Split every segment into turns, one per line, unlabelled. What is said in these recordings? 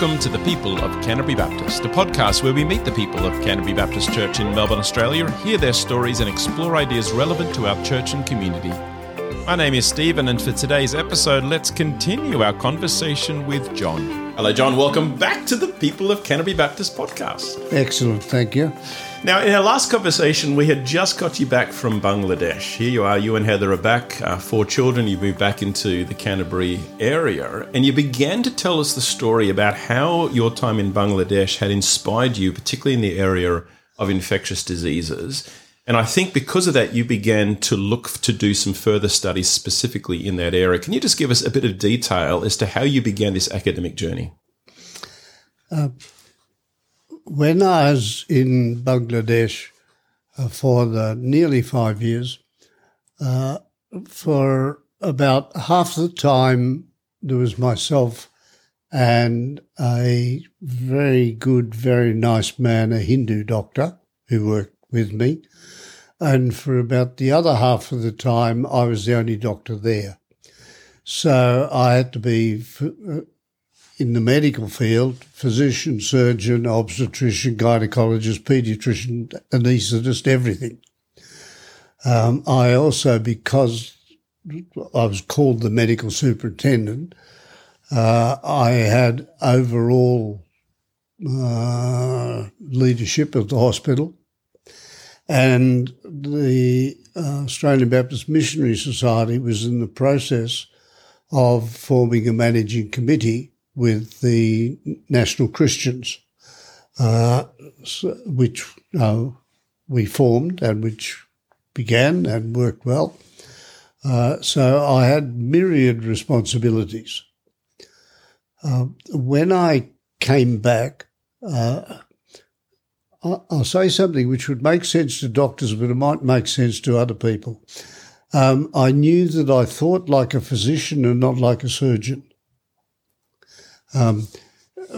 welcome to the People of Canterbury Baptist, a podcast where we meet the people of Canterbury Baptist Church in Melbourne, Australia, hear their stories, and explore ideas relevant to our church and community. My name is Stephen, and for today's episode, let's continue our conversation with John. Hello, John. Welcome back to the People of Canterbury Baptist podcast.
Excellent, thank you.
Now, in our last conversation, we had just got you back from Bangladesh. Here you are, you and Heather are back, uh, four children. You moved back into the Canterbury area, and you began to tell us the story about how your time in Bangladesh had inspired you, particularly in the area of infectious diseases. And I think because of that, you began to look to do some further studies specifically in that area. Can you just give us a bit of detail as to how you began this academic journey?
Uh, when I was in Bangladesh uh, for the nearly five years, uh, for about half the time there was myself and a very good, very nice man, a Hindu doctor who worked with me. And for about the other half of the time, I was the only doctor there. So I had to be uh, in the medical field, physician, surgeon, obstetrician, gynecologist, pediatrician, anaesthetist, everything. Um, I also, because I was called the medical superintendent, uh, I had overall uh, leadership of the hospital. And the uh, Australian Baptist Missionary Society was in the process of forming a managing committee with the National Christians, uh, which uh, we formed and which began and worked well. Uh, so I had myriad responsibilities. Uh, when I came back, uh, I'll say something which would make sense to doctors, but it might make sense to other people. Um, I knew that I thought like a physician and not like a surgeon. Um,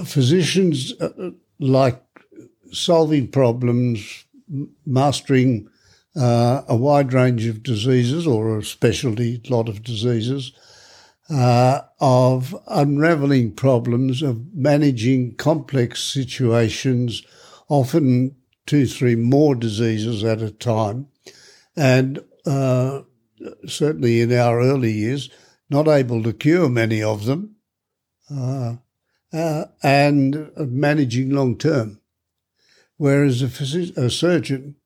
physicians uh, like solving problems, mastering uh, a wide range of diseases or a specialty lot of diseases, uh, of unraveling problems, of managing complex situations, often two, three more diseases at a time, and uh, certainly in our early years, not able to cure many of them, uh, uh, and managing long term. Whereas a, phys- a surgeon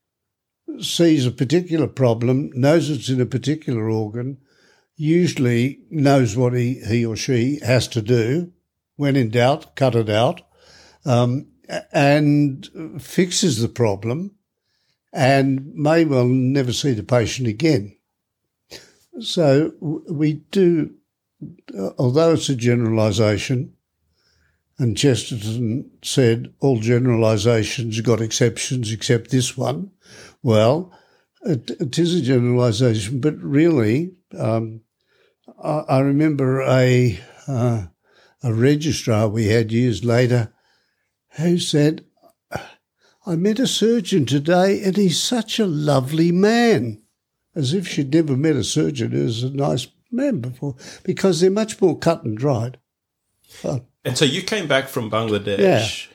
sees a particular problem, knows it's in a particular organ, usually knows what he, he or she has to do. When in doubt, cut it out, um, and fixes the problem and may well never see the patient again. So we do although it's a generalisation, and Chesterton said all generalisations got exceptions except this one. Well, it, it is a generalisation, but really, um, I, I, remember a uh, a registrar we had years later who said, "I met a surgeon today, and he's such a lovely man." As if she'd never met a surgeon who's a nice before because they're much more cut and dried.
and so you came back from Bangladesh. Yeah.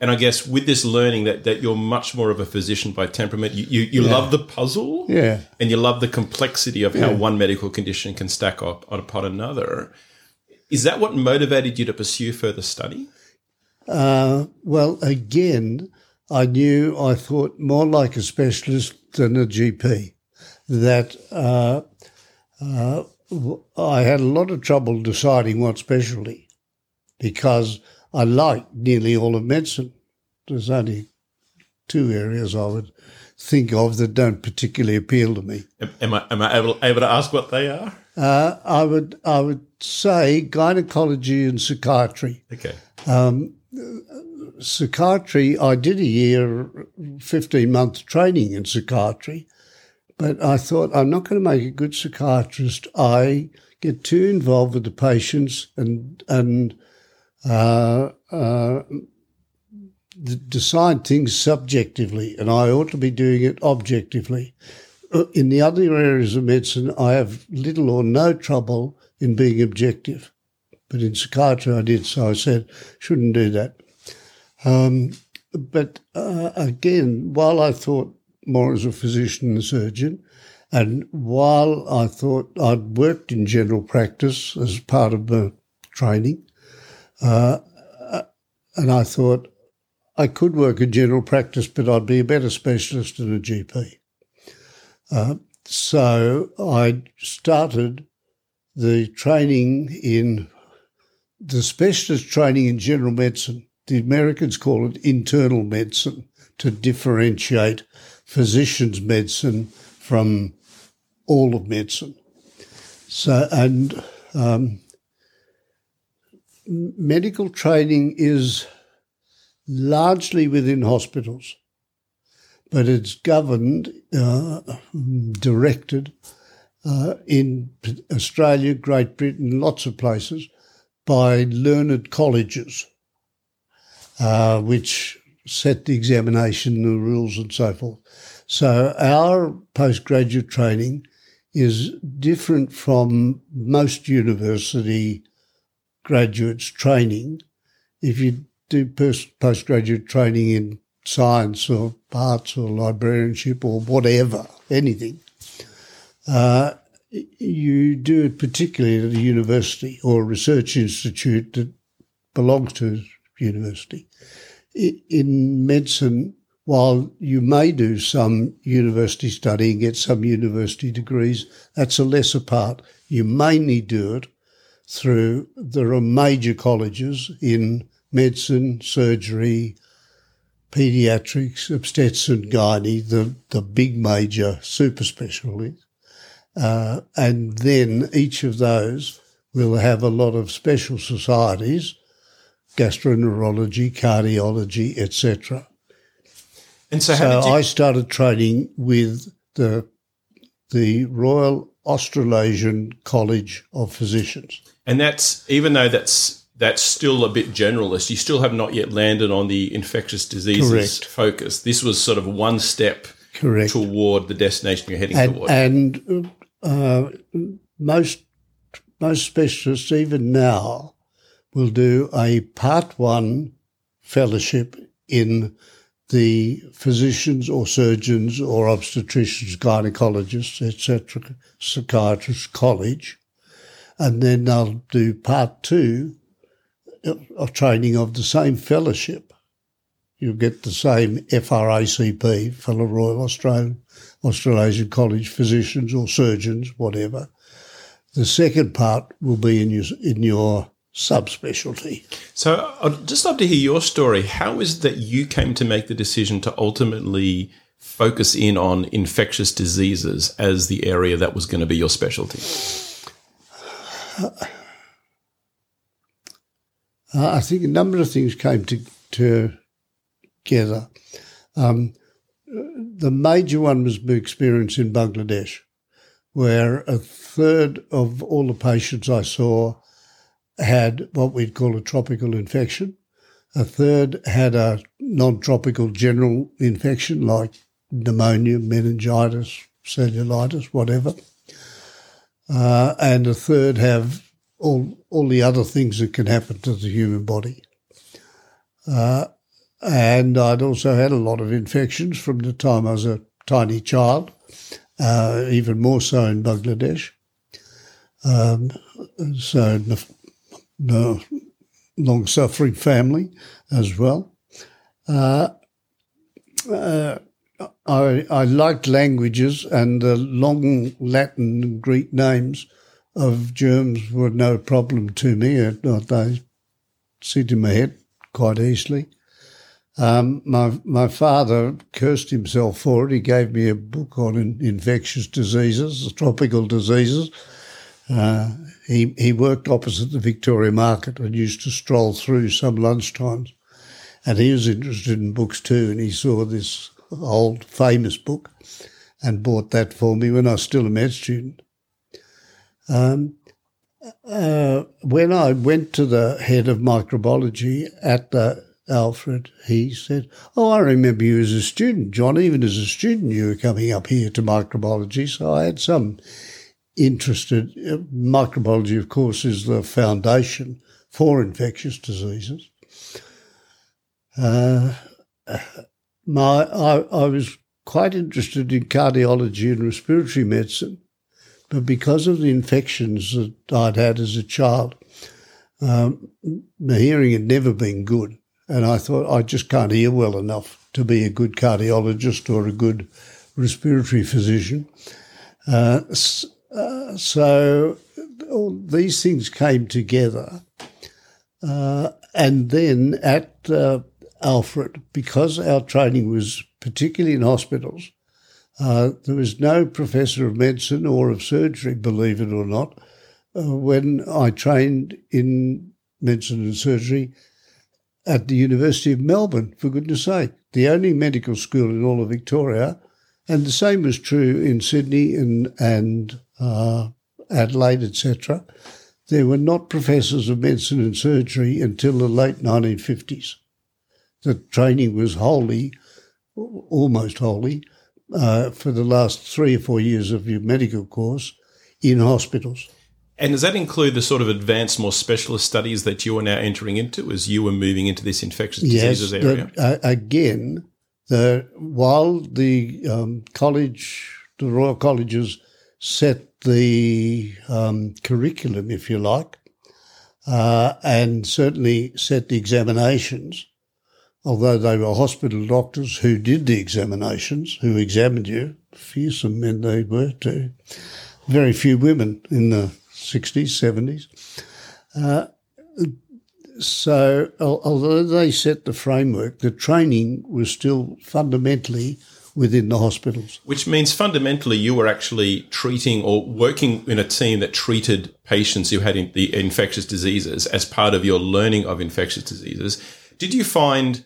And I guess with this learning that, that you're much more of a physician by temperament, you, you, you yeah. love the puzzle.
Yeah.
And you love the complexity of how yeah. one medical condition can stack up on upon another. Is that what motivated you to pursue further study?
Uh, well, again, I knew I thought more like a specialist than a GP. That uh, uh, I had a lot of trouble deciding what specialty because I liked nearly all of medicine. There's only two areas I would think of that don't particularly appeal to me.
Am I, am I able, able to ask what they are?
Uh, I would I would say gynecology and psychiatry.
Okay.
Um, psychiatry, I did a year, 15 month training in psychiatry, but I thought, I'm not going to make a good psychiatrist. I get too involved with the patients and, and, uh, uh, decide things subjectively, and I ought to be doing it objectively. Uh, in the other areas of medicine, I have little or no trouble in being objective. but in psychiatry I did. So I said, shouldn't do that. Um, but uh, again, while I thought more as a physician and surgeon, and while I thought I'd worked in general practice as part of the training, uh, and I thought I could work in general practice, but I'd be a better specialist than a GP. Uh, so I started the training in the specialist training in general medicine. The Americans call it internal medicine to differentiate physician's medicine from all of medicine. So, and um, medical training is largely within hospitals, but it's governed, uh, directed uh, in Australia, Great Britain, lots of places by learned colleges, uh, which set the examination, the rules, and so forth. So our postgraduate training is different from most university graduates' training. If you do postgraduate training in science or arts or librarianship or whatever, anything, uh, you do it particularly at a university or a research institute that belongs to a university. In medicine, while you may do some university study and get some university degrees, that's a lesser part. You mainly do it through, there are major colleges in medicine, surgery, pediatrics, obstetrics and gynae, the, the big major super specialties. Uh, and then each of those will have a lot of special societies, gastroenterology, cardiology, etc.
And so,
so
you-
I started training with the the Royal Australasian College of Physicians.
And that's even though that's that's still a bit generalist. You still have not yet landed on the infectious diseases
Correct.
focus. This was sort of one step
Correct.
toward the destination you're heading
and,
toward.
and uh, most most specialists, even now, will do a part one fellowship in the physicians or surgeons or obstetricians, gynecologists, etc., psychiatrists college, and then they'll do part two of training of the same fellowship. You'll get the same FRACP, Fellow Royal Australian Australasian College physicians or surgeons, whatever. The second part will be in your in your subspecialty.
So I'd just love to hear your story. How is it that you came to make the decision to ultimately focus in on infectious diseases as the area that was going to be your specialty?
Uh, I think a number of things came to, together. Um, the major one was my experience in Bangladesh, where a third of all the patients I saw had what we'd call a tropical infection. A third had a non tropical general infection like pneumonia, meningitis, cellulitis, whatever. Uh, and a third have all, all the other things that can happen to the human body. Uh, and I'd also had a lot of infections from the time I was a tiny child, uh, even more so in Bangladesh. Um, so, no, long suffering family as well. Uh, uh, I, I liked languages, and the long Latin and Greek names of germs were no problem to me. They sit in my head quite easily. Um, my my father cursed himself for it. He gave me a book on in, infectious diseases, tropical diseases. Uh, he he worked opposite the Victoria Market and used to stroll through some lunchtimes, and he was interested in books too. And he saw this old famous book, and bought that for me when I was still a med student. Um, uh, when I went to the head of microbiology at the Alfred, he said, Oh, I remember you as a student, John. Even as a student, you were coming up here to microbiology. So I had some interested. Uh, microbiology, of course, is the foundation for infectious diseases. Uh, my, I, I was quite interested in cardiology and respiratory medicine, but because of the infections that I'd had as a child, um, my hearing had never been good. And I thought, I just can't hear well enough to be a good cardiologist or a good respiratory physician. Uh, so all these things came together. Uh, and then at uh, Alfred, because our training was particularly in hospitals, uh, there was no professor of medicine or of surgery, believe it or not. Uh, when I trained in medicine and surgery at the University of Melbourne, for goodness sake, the only medical school in all of Victoria. And the same was true in Sydney and, and uh, Adelaide, etc. There were not professors of medicine and surgery until the late 1950s. The training was wholly, almost wholly, uh, for the last three or four years of your medical course in hospitals.
And does that include the sort of advanced, more specialist studies that you are now entering into as you are moving into this infectious diseases
yes,
area?
The, uh, again, the, while the um, college, the Royal Colleges set the um, curriculum, if you like, uh, and certainly set the examinations, although they were hospital doctors who did the examinations, who examined you, fearsome men they were too. Very few women in the 60s, 70s. Uh, so, although they set the framework, the training was still fundamentally within the hospitals.
Which means fundamentally you were actually treating or working in a team that treated patients who had in the infectious diseases as part of your learning of infectious diseases. Did you find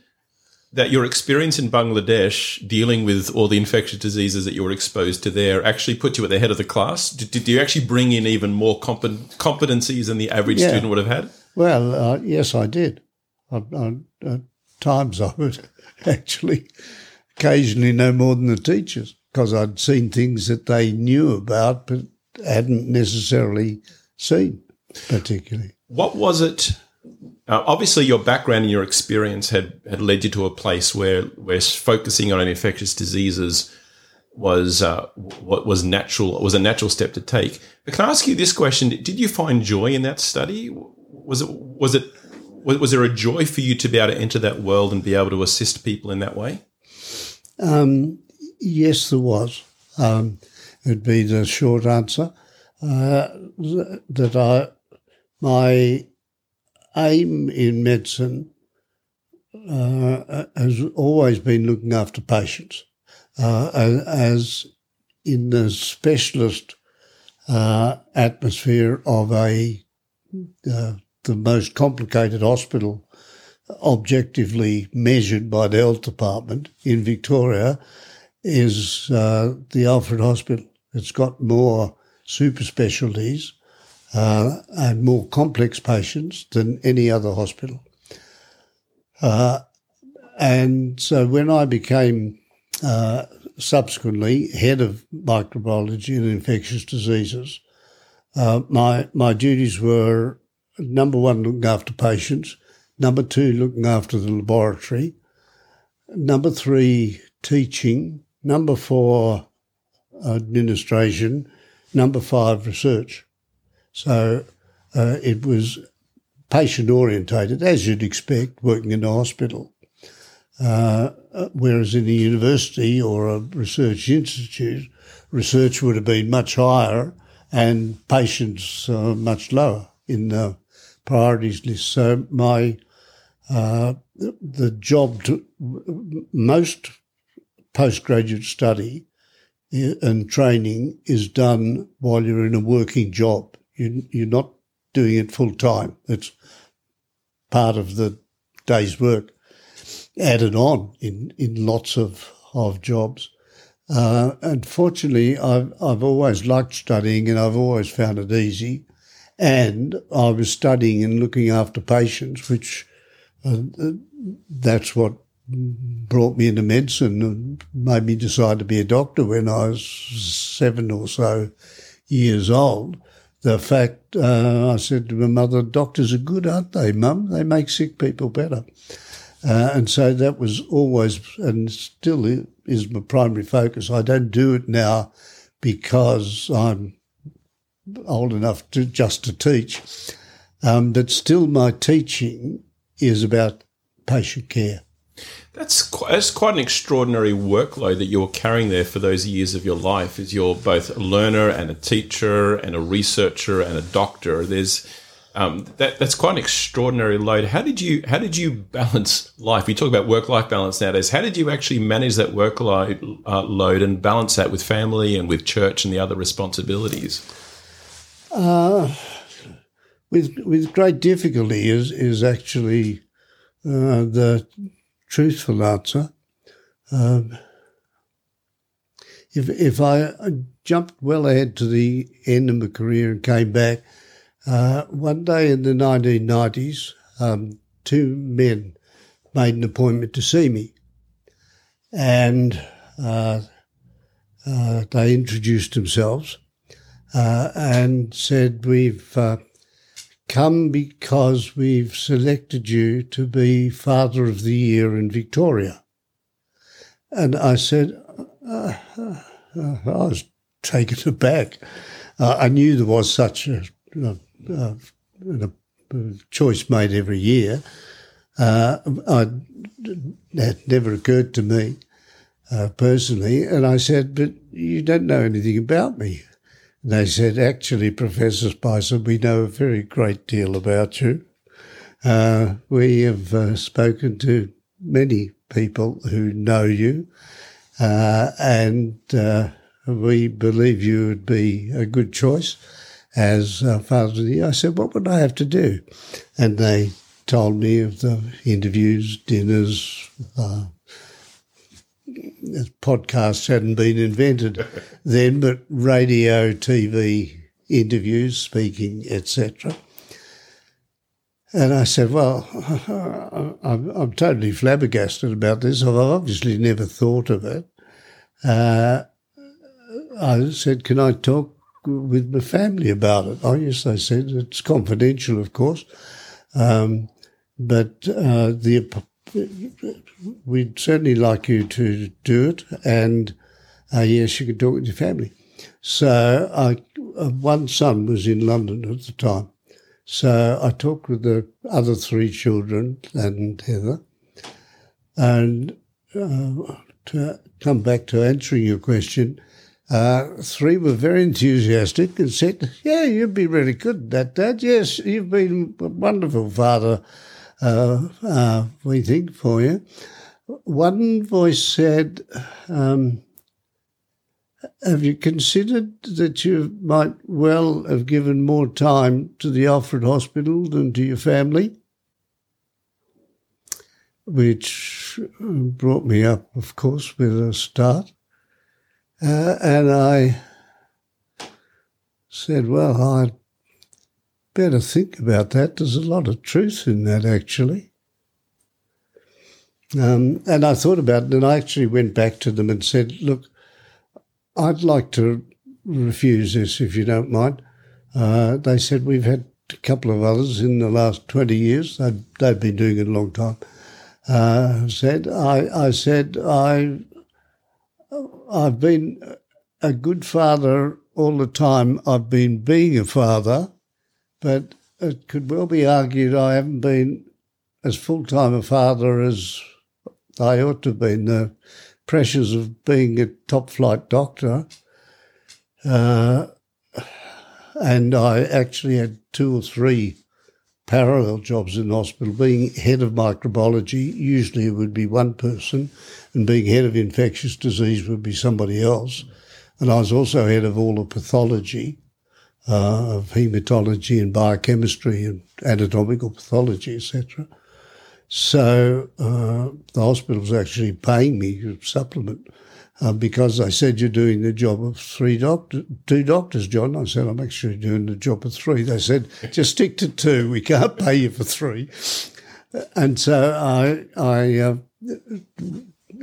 that your experience in Bangladesh dealing with all the infectious diseases that you were exposed to there actually put you at the head of the class? Did, did you actually bring in even more competencies than the average yeah. student would have had?
Well, uh, yes, I did. I, I, at times I would actually occasionally know more than the teachers because I'd seen things that they knew about but hadn't necessarily seen particularly.
What was it uh, obviously, your background and your experience had, had led you to a place where where focusing on infectious diseases was uh, what was natural was a natural step to take. But can I ask you this question? Did you find joy in that study? Was it was it was there a joy for you to be able to enter that world and be able to assist people in that way?
Um, yes, there was. Um, it'd be the short answer. Uh, that I my aim in medicine uh, has always been looking after patients, uh, as in the specialist uh, atmosphere of a uh, the most complicated hospital, objectively measured by the health department in Victoria, is uh, the Alfred Hospital. It's got more super specialties uh, and more complex patients than any other hospital. Uh, and so when I became uh, subsequently head of microbiology and infectious diseases, uh, my my duties were number one, looking after patients, number two, looking after the laboratory, number three, teaching, number four, administration, number five, research. So uh, it was patient orientated, as you'd expect, working in a hospital. Uh, whereas in a university or a research institute, research would have been much higher and patients uh, much lower in the priorities list. So my uh, the job to most postgraduate study and training is done while you're in a working job. You, you're not doing it full time. It's part of the day's work added on in, in lots of, of jobs. Uh, unfortunately, I've, I've always liked studying and I've always found it easy. And I was studying and looking after patients, which uh, that's what brought me into medicine and made me decide to be a doctor when I was seven or so years old, the fact uh, I said to my mother, doctors are good, aren't they, mum? They make sick people better. Uh, and so that was always and still is my primary focus. I don't do it now because I'm old enough to just to teach, um, but still my teaching is about patient care.
That's quite, that's quite an extraordinary workload that you're carrying there for those years of your life. As you're both a learner and a teacher and a researcher and a doctor. There's um, that that's quite an extraordinary load. How did you how did you balance life? We talk about work life balance nowadays. How did you actually manage that workload uh, load and balance that with family and with church and the other responsibilities?
Uh, with with great difficulty is is actually uh, the truthful answer. Um, if if I jumped well ahead to the end of my career and came back, uh, one day in the 1990s, um, two men made an appointment to see me, and uh, uh, they introduced themselves uh, and said, "We've." Come because we've selected you to be Father of the Year in Victoria. And I said, uh, uh, uh I was taken aback. Uh, I knew there was such a, a, a, a choice made every year. Uh, I, that never occurred to me uh, personally. And I said, But you don't know anything about me. They said, actually, Professor Spicer, we know a very great deal about you. Uh, we have uh, spoken to many people who know you, uh, and uh, we believe you would be a good choice as Father of the Year. I said, what would I have to do? And they told me of the interviews, dinners, uh, podcasts hadn't been invented then, but radio, TV, interviews, speaking, etc. And I said, Well, I'm, I'm, totally flabbergasted about this. I've obviously never thought of it. Uh, I said, Can I talk with my family about it? Oh, yes, they said. It's confidential, of course. Um, but uh, the we'd certainly like you to do it, and uh, yes, you could talk with your family. So I, uh, one son was in London at the time, so I talked with the other three children and Heather, and uh, to come back to answering your question. Uh, three were very enthusiastic and said, "Yeah, you'd be really good at that, Dad. Yes, you've been a wonderful father uh, uh, we think, for you. One voice said, um, Have you considered that you might well have given more time to the Alfred Hospital than to your family? Which brought me up, of course, with a start. Uh, and I said, Well, I better think about that. There's a lot of truth in that, actually. Um, and I thought about it, and I actually went back to them and said, Look, I'd like to refuse this if you don't mind. Uh, they said, We've had a couple of others in the last 20 years. They've, they've been doing it a long time. Uh, said I, I said I I've been a good father all the time. I've been being a father, but it could well be argued I haven't been as full time a father as I ought to have been. The pressures of being a top flight doctor. Uh, and I actually had two or three parallel jobs in hospital. Being head of microbiology, usually it would be one person, and being head of infectious disease would be somebody else. And I was also head of all the pathology uh, of hematology and biochemistry and anatomical pathology, etc. So uh, the hospital was actually paying me a supplement uh, because they said you're doing the job of three doctors, two doctors, John. I said I'm actually doing the job of three. They said just stick to two. We can't pay you for three. And so I I, uh,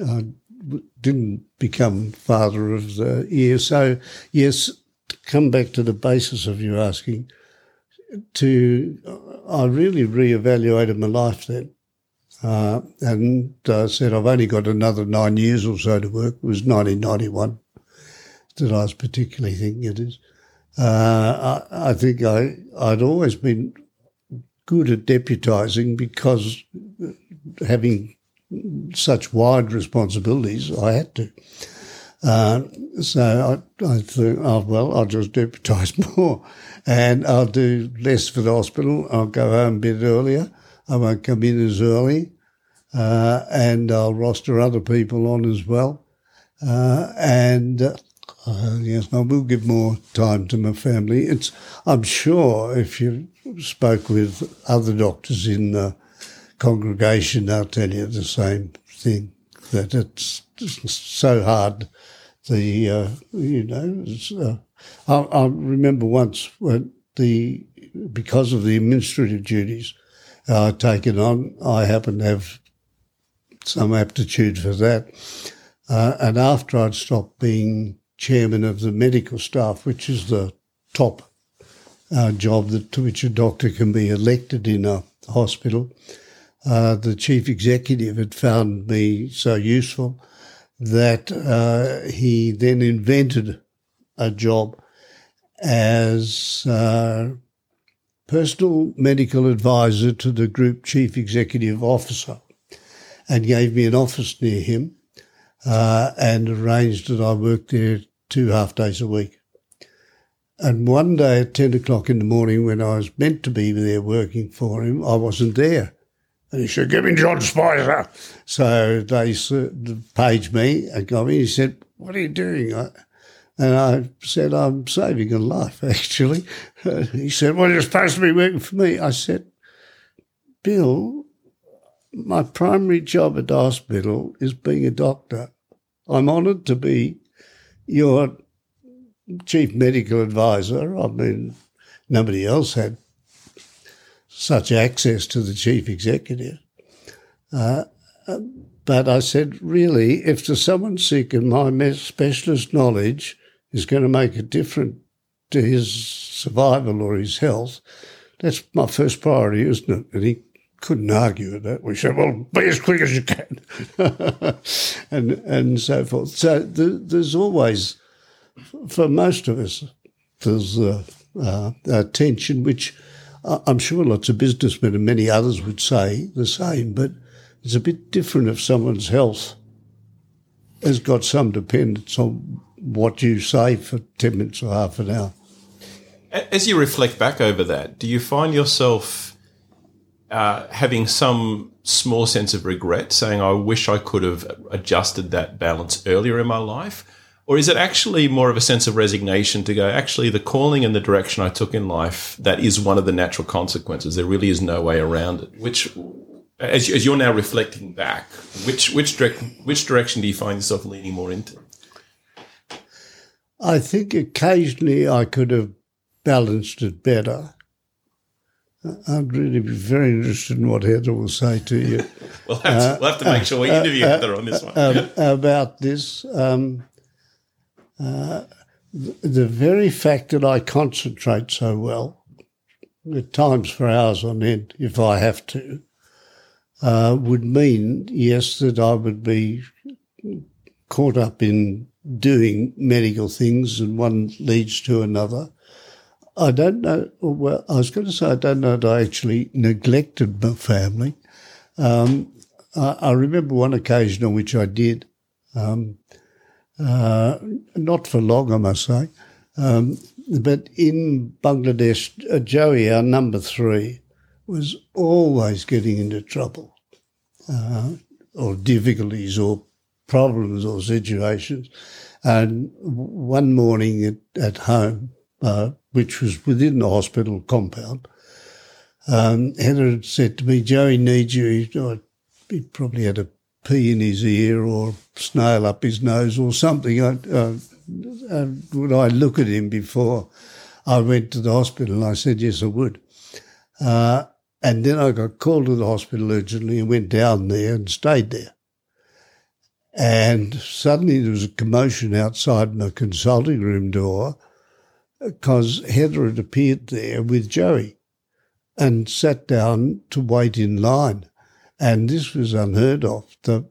I didn't become father of the year. So yes, come back to the basis of your asking, to I really reevaluated my life then. Uh, and uh, said, I've only got another nine years or so to work. It was 1991 that I was particularly thinking it is. Uh, I, I, think I, I'd always been good at deputising because having such wide responsibilities, I had to. Uh, so I, I thought, oh, well, I'll just deputise more and I'll do less for the hospital. I'll go home a bit earlier. I won't come in as early. Uh, and I'll roster other people on as well. Uh, and uh, yes, I will give more time to my family. It's, I'm sure if you spoke with other doctors in the congregation, they'll tell you the same thing that it's so hard. The uh, you know, uh, I, I, remember once when the because of the administrative duties uh, taken on, I happened to have some aptitude for that. Uh, and after I'd stopped being chairman of the medical staff, which is the top uh, job that, to which a doctor can be elected in a hospital, uh, the chief executive had found me so useful that uh, he then invented a job as uh, personal medical advisor to the group chief executive officer and gave me an office near him uh, and arranged that I worked there two half days a week. And one day at 10 o'clock in the morning when I was meant to be there working for him, I wasn't there. And he said, give me John Spicer. So they paged me and got me. He said, what are you doing? And I said, I'm saving a life, actually. he said, well, you're supposed to be working for me. I said, Bill, my primary job at the hospital is being a doctor. I'm honoured to be your chief medical advisor. I mean, nobody else had such access to the chief executive. Uh, but I said, really, if there's someone and my specialist knowledge is going to make a difference to his survival or his health, that's my first priority, isn't it? And he couldn't argue with that. We said, well, be as quick as you can. and, and so forth. So there's always, for most of us, there's a, uh, a tension which I'm sure lots of businessmen and many others would say the same, but it's a bit different if someone's health has got some dependence on what you say for 10 minutes or half an hour.
As you reflect back over that, do you find yourself uh, having some small sense of regret, saying, I wish I could have adjusted that balance earlier in my life? Or is it actually more of a sense of resignation to go, actually, the calling and the direction I took in life, that is one of the natural consequences. There really is no way around it. Which, as, as you're now reflecting back, which, which, direct, which direction do you find yourself leaning more into?
I think occasionally I could have balanced it better. I'd really be very interested in what Heather will say to you.
we'll, have to, uh, we'll have to make sure we interview uh, Heather on this one.
Uh, about this. Um, uh, the very fact that I concentrate so well, at times for hours on end, if I have to, uh, would mean, yes, that I would be caught up in doing medical things and one leads to another. I don't know. Well, I was going to say I don't know that I actually neglected my family. Um, I, I, remember one occasion on which I did, um, uh, not for long, I must say. Um, but in Bangladesh, uh, Joey, our number three, was always getting into trouble uh, or difficulties or problems or situations. And one morning at, at home, uh, which was within the hospital compound, um, Heather had said to me, Joey needs you. He, he probably had a pea in his ear or snail up his nose or something. I, uh, would I look at him before I went to the hospital? I said, yes, I would. Uh, and then I got called to the hospital urgently and went down there and stayed there. And suddenly there was a commotion outside my consulting room door. because Heather had appeared there with Joey and sat down to wait in line. And this was unheard of. The,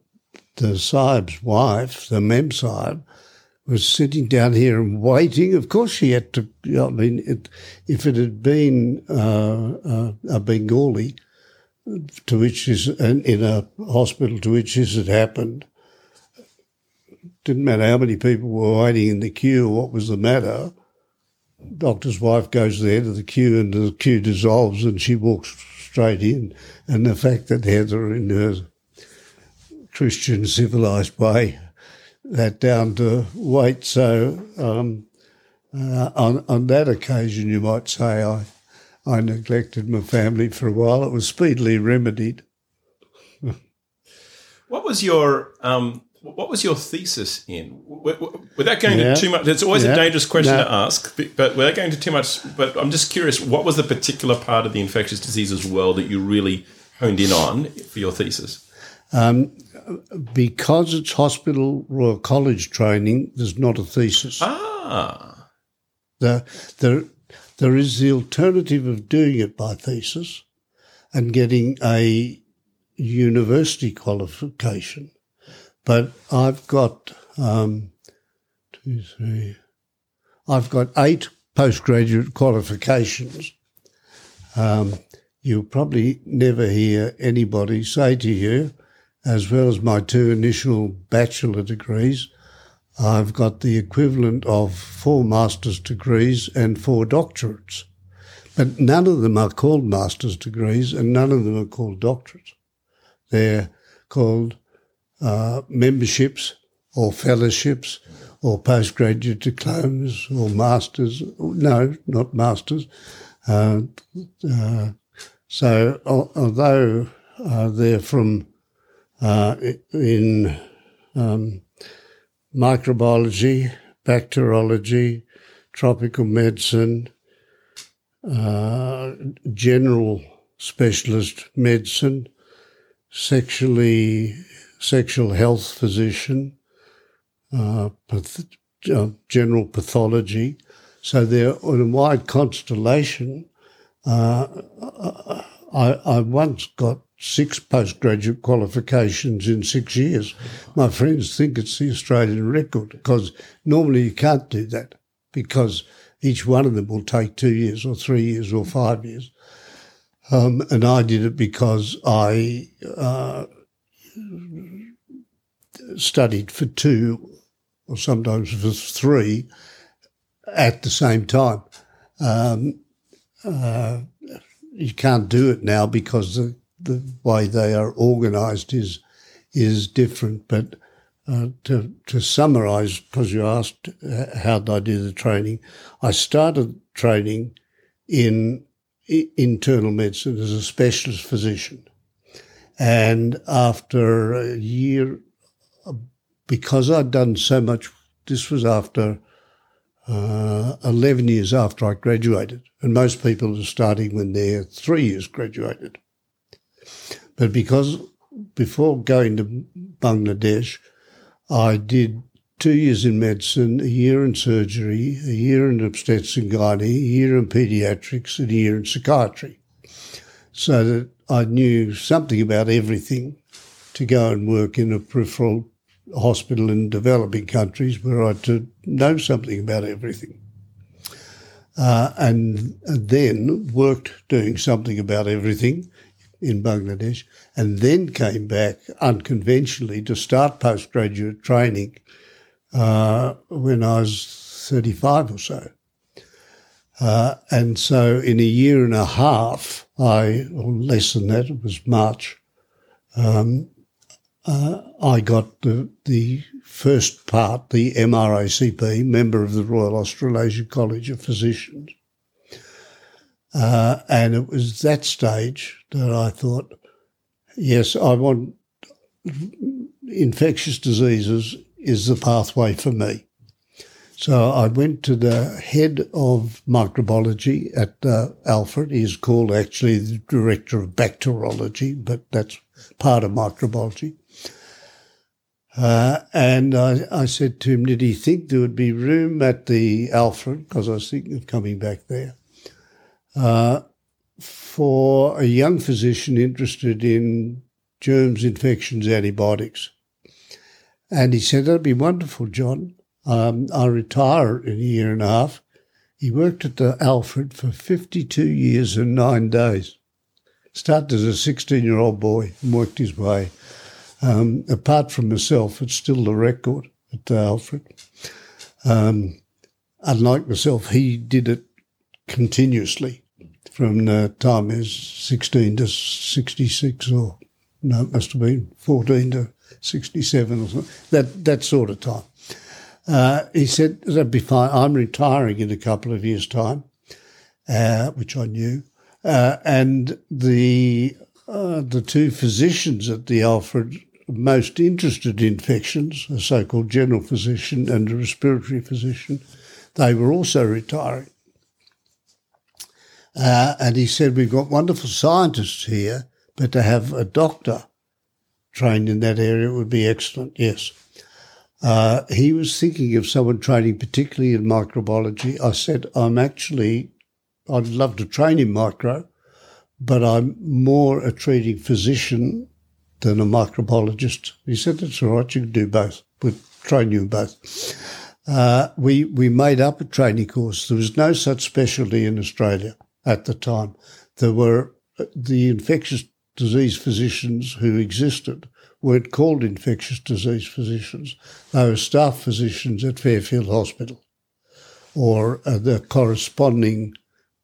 the Sahib's wife, the Mem Sahib, was sitting down here and waiting. Of course, she had to. I mean, it, if it had been uh, uh, a Bengali to which this, in a hospital to which this had happened, didn't matter how many people were waiting in the queue what was the matter. Doctor's wife goes to the head of the queue and the queue dissolves and she walks straight in. And the fact that Heather, in her Christian civilized way, that down to wait. So um, uh, on on that occasion, you might say I I neglected my family for a while. It was speedily remedied.
what was your um, what was your thesis in? Without going yeah. into too much, it's always yeah. a dangerous question no. to ask. But without going to too much, but I'm just curious, what was the particular part of the infectious diseases world that you really honed in on for your thesis?
Um, because it's hospital Royal College training, there's not a thesis.
Ah.
The, the, there is the alternative of doing it by thesis and getting a university qualification. But I've got um, two, three, I've got eight postgraduate qualifications. Um, you'll probably never hear anybody say to you, as well as my two initial bachelor degrees, I've got the equivalent of four master's degrees and four doctorates. But none of them are called master's degrees and none of them are called doctorates. They're called uh, memberships or fellowships or postgraduate diplomas or masters. No, not masters. Uh, uh, so although uh, they're from uh, in um, microbiology, bacteriology, tropical medicine, uh, general specialist medicine, sexually sexual health physician, uh, path- uh, general pathology. So they're in a wide constellation. Uh, I, I once got six postgraduate qualifications in six years. My friends think it's the Australian record because normally you can't do that because each one of them will take two years or three years or five years. Um, and I did it because I uh, studied for two or sometimes for three at the same time. Um, uh, you can't do it now because the the way they are organised is is different. But uh, to to summarise, because you asked how did I do the training, I started training in internal medicine as a specialist physician, and after a year, because I'd done so much, this was after. Uh, 11 years after I graduated, and most people are starting when they're three years graduated. But because before going to Bangladesh, I did two years in medicine, a year in surgery, a year in obstetrics and gynae, a year in paediatrics, and a year in psychiatry. So that I knew something about everything to go and work in a peripheral hospital in developing countries where I to know something about everything. Uh, and, and then worked doing something about everything in Bangladesh, and then came back unconventionally to start postgraduate training uh, when I was 35 or so. Uh, and so in a year and a half, I, or less than that, it was March, um, uh, I got the, the first part, the MRACP, member of the Royal Australasian College of Physicians. Uh, and it was that stage that I thought, yes, I want infectious diseases is the pathway for me. So I went to the head of microbiology at uh, Alfred. He's called actually the director of bacteriology, but that's part of microbiology. Uh, and I, I, said to him, did he think there would be room at the Alfred, because I was thinking of coming back there, uh, for a young physician interested in germs, infections, antibiotics? And he said, that'd be wonderful, John. Um, I'll retire in a year and a half. He worked at the Alfred for 52 years and nine days. Started as a 16 year old boy and worked his way um, apart from myself, it's still the record at uh, Alfred. Um, unlike myself, he did it continuously from the time he was 16 to 66 or no, it must have been 14 to 67 or something, that, that sort of time. Uh, he said, that'd be fine. I'm retiring in a couple of years' time, uh, which I knew. Uh, and the uh, the two physicians at the Alfred most interested in infections, a so-called general physician and a respiratory physician, they were also retiring. Uh, and he said, we've got wonderful scientists here, but to have a doctor trained in that area would be excellent, yes. Uh, he was thinking of someone training particularly in microbiology. I said, I'm actually, I'd love to train in micro, but I'm more a treating physician than a microbiologist. He said, That's all right, you can do both. We'll train you both. Uh, we, we made up a training course. There was no such specialty in Australia at the time. There were the infectious disease physicians who existed weren't called infectious disease physicians. They were staff physicians at Fairfield Hospital or uh, the corresponding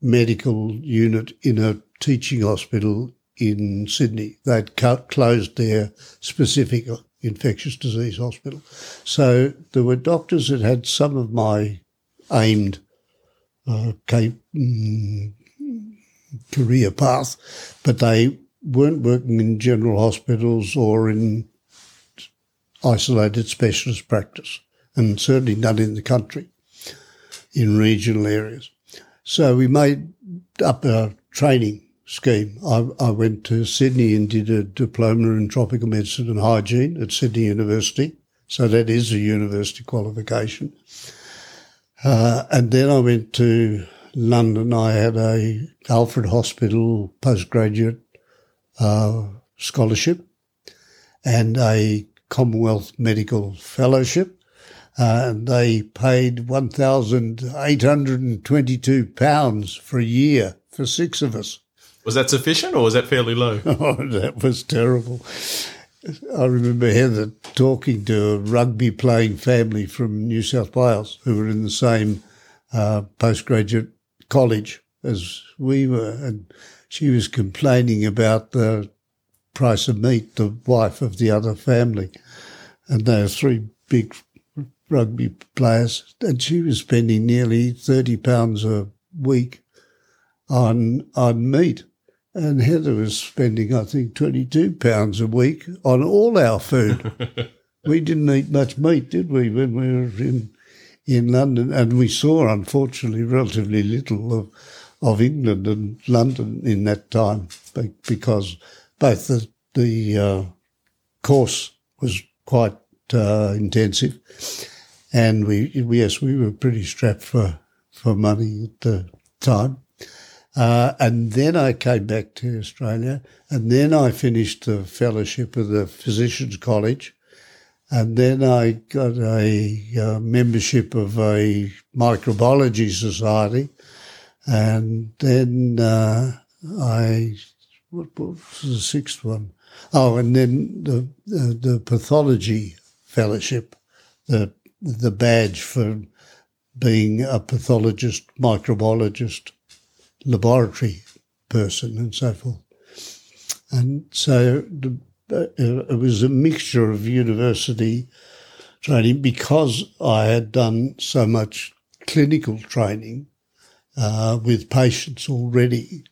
medical unit in a teaching hospital in Sydney. They'd closed their specific infectious disease hospital. So there were doctors that had some of my aimed uh, mm, career path, but they weren't working in general hospitals or in isolated specialist practice, and certainly not in the country, in regional areas. So we made up a training scheme. I, I, went to Sydney and did a diploma in tropical medicine and hygiene at Sydney University. So that is a university qualification. Uh, and then I went to London. I had a Alfred Hospital postgraduate uh, scholarship and a Commonwealth Medical Fellowship. Uh, and they paid £1,822 for a year for six of us.
Was that sufficient or was that fairly low?
Oh, that was terrible. I remember Heather talking to a rugby playing family from New South Wales who were in the same uh, postgraduate college as we were, and she was complaining about the price of meat, the wife of the other family. And they were three big rugby players, and she was spending nearly £30 a week on on meat. And Heather was spending, I think, £22 a week on all our food. we didn't eat much meat, did we, when we were in, in London? And we saw, unfortunately, relatively little of, of England and London in that time because both the, the uh, course was quite uh, intensive and we, yes, we were pretty strapped for, for money at the time. Uh, and then I came back to Australia, and then I finished the fellowship of the Physicians College, and then I got a uh, membership of a microbiology society, and then uh, I what, what, was the sixth one? Oh, and then the the, the pathology fellowship, the the badge for being a pathologist, microbiologist laboratory person and so forth. And so the, uh, it was a mixture of university training because I had done so much clinical training uh, with patients already.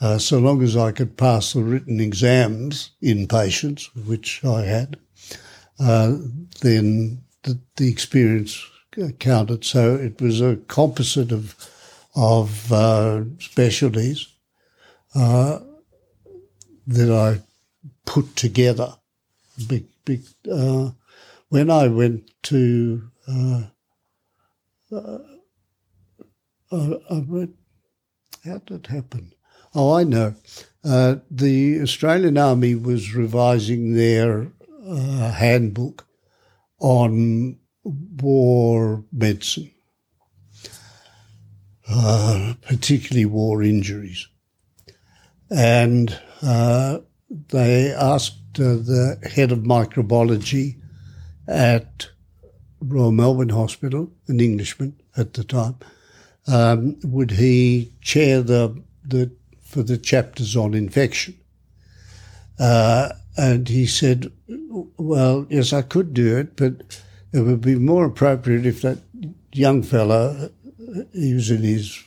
Uh, so long as I could pass the written exams in patients, which I had, uh, then the, the experience counted. So it was a composite of of uh, specialties uh, that I put together. Big, big, uh, when I went to, uh, uh, I read, how did it happen? Oh, I know. Uh, the Australian Army was revising their uh, handbook on war medicine, uh, particularly war injuries. And uh, they asked uh, the head of microbiology at Royal Melbourne Hospital, an Englishman at the time, um, would he chair the, the for the chapters on infection? Uh, and he said, "Well, yes, I could do it, but it would be more appropriate if that young fellow, he was in his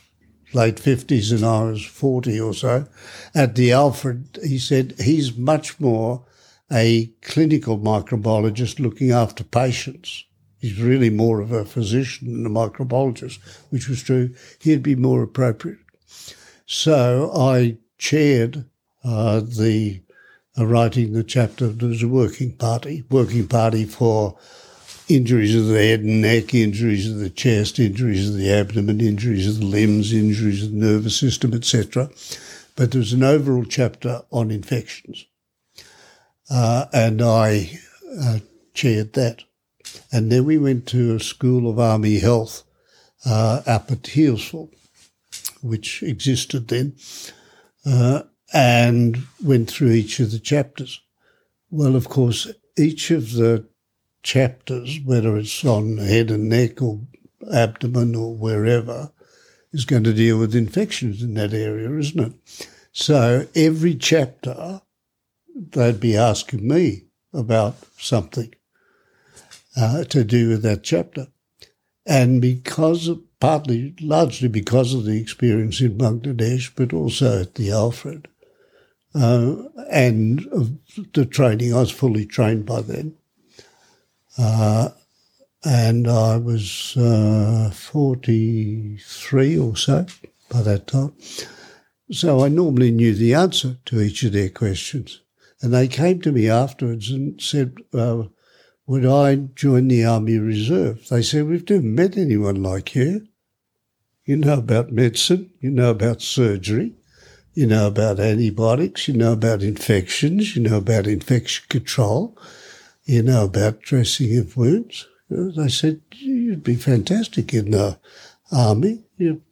late 50s and I was 40 or so, at the Alfred, he said he's much more a clinical microbiologist looking after patients. He's really more of a physician than a microbiologist, which was true. He'd be more appropriate. So I chaired uh, the uh, writing the chapter. Was a working party, working party for injuries of the head and neck, injuries of the chest, injuries of the abdomen, injuries of the limbs, injuries of the nervous system, etc. But there was an overall chapter on infections. Uh, and I uh, chaired that. And then we went to a school of army health uh, up at Healesville, which existed then, uh, and went through each of the chapters. Well, of course, each of the chapters, whether it's on head and neck or abdomen or wherever, is going to deal with infections in that area, isn't it? So every chapter, they'd be asking me about something uh, to do with that chapter. And because of, partly, largely because of the experience in Bangladesh, but also at the Alfred, uh, and the training, I was fully trained by then. Uh, and I was uh, 43 or so by that time. So I normally knew the answer to each of their questions. And they came to me afterwards and said, uh, Would I join the Army Reserve? They said, We've never met anyone like you. You know about medicine, you know about surgery, you know about antibiotics, you know about infections, you know about infection control you know, about dressing of wounds. They said, you'd be fantastic in the army. You,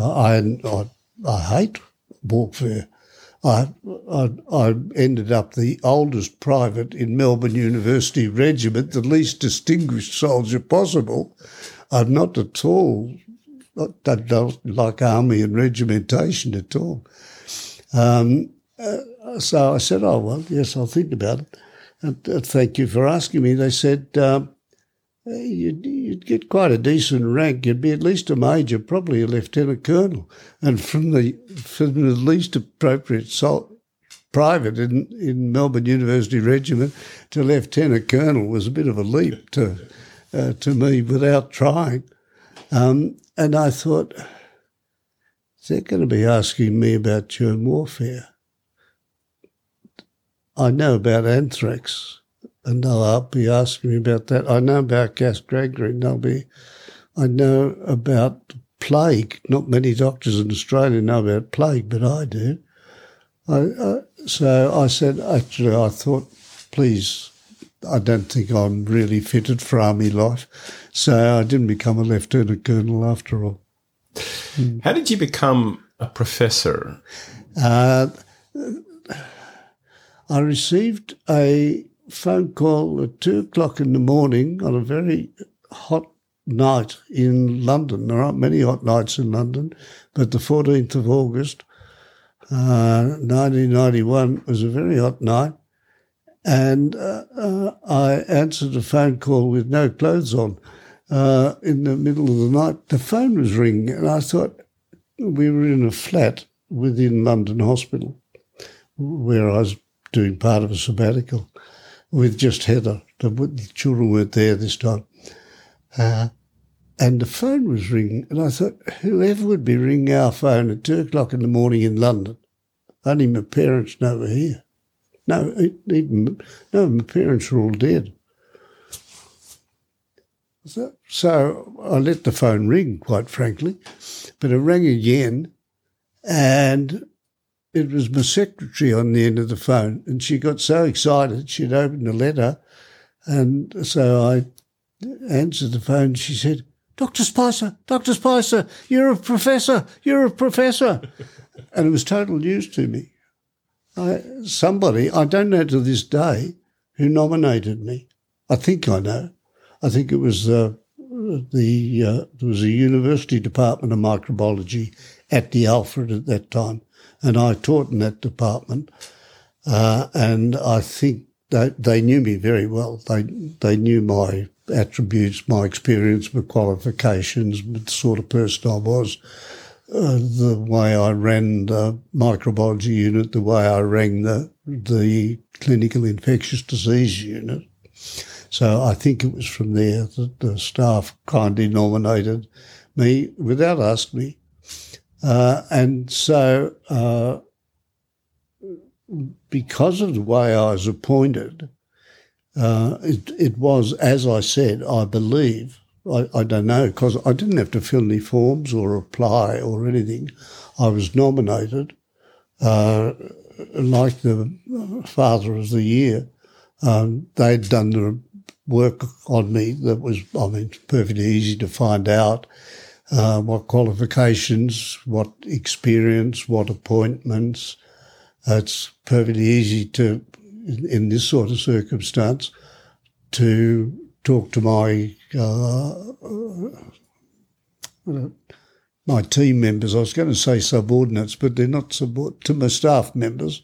I, I, I hate warfare. I, I, I ended up the oldest private in Melbourne University Regiment, the least distinguished soldier possible. I'm not at all, I don't like army and regimentation at all. Um, uh, so I said, oh, well, yes, I'll think about it. And, uh, thank you for asking me. They said um, you'd, you'd, get quite a decent rank. You'd be at least a major, probably a lieutenant colonel, and from the from the least appropriate salt, private in, in Melbourne University Regiment to lieutenant colonel was a bit of a leap to uh, to me without trying. Um, and I thought, they're going to be asking me about germ warfare. I know about anthrax, and they'll be asking me about that. I know about gas gangrene. They'll be, I know about plague. Not many doctors in Australia know about plague, but I do. I, so I said, actually, I thought, please, I don't think I'm really fitted for army life. So I didn't become a lieutenant colonel after all.
How did you become a professor?
Uh, I received a phone call at two o'clock in the morning on a very hot night in London. There aren't many hot nights in London, but the 14th of August, uh, 1991 was a very hot night. And uh, uh, I answered a phone call with no clothes on uh, in the middle of the night. The phone was ringing, and I thought we were in a flat within London Hospital where I was doing part of a sabbatical with just Heather. The, children weren't there this time. Uh, and the phone was ringing, and I thought, whoever would be ringing our phone at two o'clock in the morning in London? Only my parents know we're here. No, even, no, my parents are all dead. so, so I let the phone ring, quite frankly, but it rang again, and it was my secretary on the end of the phone, and she got so excited she'd opened a letter, and so I answered the phone. She said, "Doctor Spicer, Doctor Spicer, you're a professor, you're a professor," and it was total news to me. I, somebody I don't know to this day who nominated me. I think I know. I think it was uh, the uh, there was a university department of microbiology at the Alfred at that time, and I taught in that department. Uh, and I think they, they knew me very well. They they knew my attributes, my experience, my qualifications, the sort of person I was, uh, the way I ran the microbiology unit, the way I ran the the clinical infectious disease unit. So I think it was from there that the staff kindly nominated me without asking me. Uh, and so, uh, because of the way I was appointed, uh, it, it, was, as I said, I believe, I, I don't know, because I didn't have to fill any forms or apply or anything. I was nominated, uh, like the Father of the Year. Um, they'd done the work on me that was, I mean, perfectly easy to find out uh, what qualifications, what experience, what appointments. It's perfectly easy to, in, in, this sort of circumstance, to talk to my uh, uh my team members. I was going to say subordinates, but they're not subordinates to my staff members,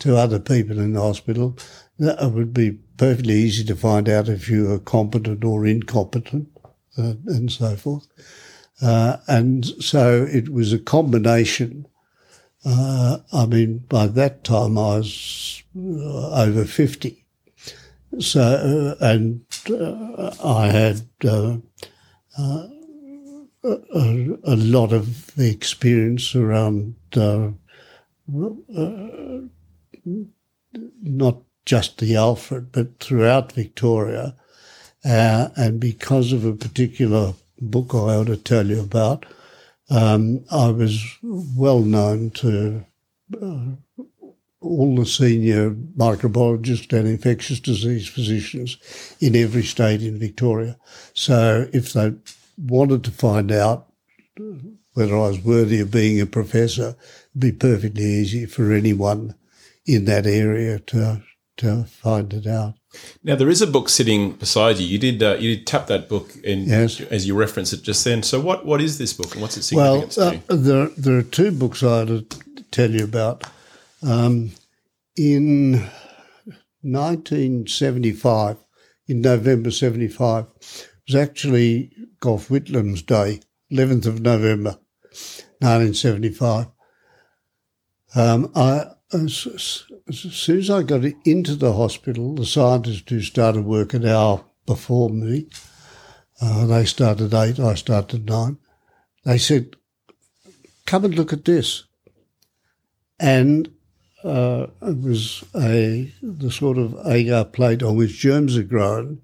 to other people in the hospital. That would be perfectly easy to find out if you are competent or incompetent, uh, and so forth. Uh, and so it was a combination. Uh, I mean, by that time I was uh, over 50. So, uh, and uh, I had uh, a, a, lot of experience around not just the Alfred, but throughout Victoria. and because of a particular book I ought to tell you about, um, I was well known to uh, all the senior microbiologists and infectious disease physicians in every state in Victoria. So if they wanted to find out whether I was worthy of being a professor, it'd be perfectly easy for anyone in that area to to find it out.
Now there is a book sitting beside you. You did uh, you did tap that book in, yes. as you referenced it just then. So what, what is this book and what's its significance?
Well, uh, there there are two books I had to tell you about. Um, in 1975, in November 75, it was actually Gough Whitlam's Day, 11th of November, 1975. Um, I as, soon as I got into the hospital, the scientists who started work an hour before me, uh, they started eight, I started nine. They said, "Come and look at this," and uh, it was a the sort of agar plate on which germs are grown.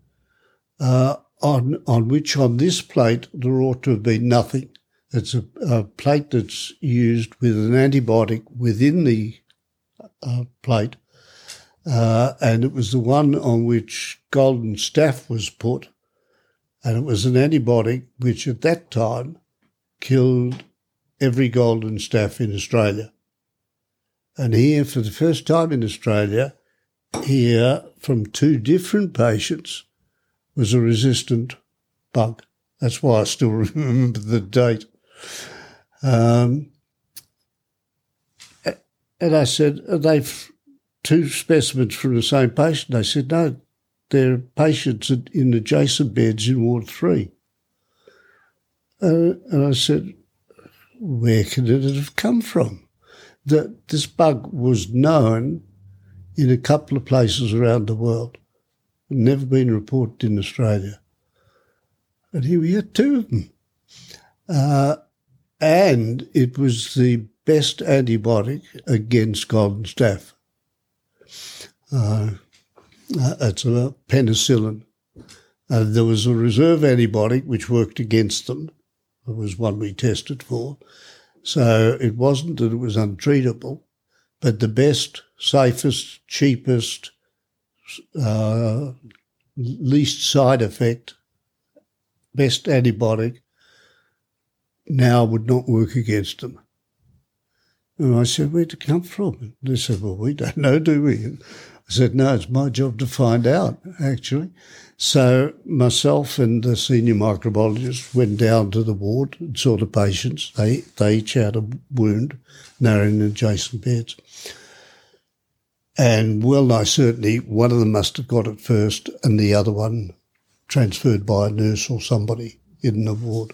Uh, on on which on this plate there ought to have been nothing. It's a, a plate that's used with an antibiotic within the uh, plate, uh, and it was the one on which golden staph was put, and it was an antibiotic which at that time killed every golden staph in Australia. And here, for the first time in Australia, here from two different patients was a resistant bug. That's why I still remember the date. Um, and I said, Are they two specimens from the same patient? They said, No, they're patients in adjacent beds in Ward 3. Uh, and I said, Where could it have come from? That this bug was known in a couple of places around the world, never been reported in Australia. And here we had two of them. Uh, and it was the best antibiotic against golden staph. Uh, uh, it's a penicillin. Uh, there was a reserve antibiotic which worked against them. It was one we tested for. So it wasn't that it was untreatable, but the best, safest, cheapest, uh, least side effect, best antibiotic now would not work against them. And I said, Where'd it come from? And they said, Well, we don't know, do we? And I said, No, it's my job to find out, actually. So myself and the senior microbiologist went down to the ward and saw the patients. They, they each had a wound, in adjacent beds. And well nigh certainly one of them must have got it first and the other one transferred by a nurse or somebody in the ward.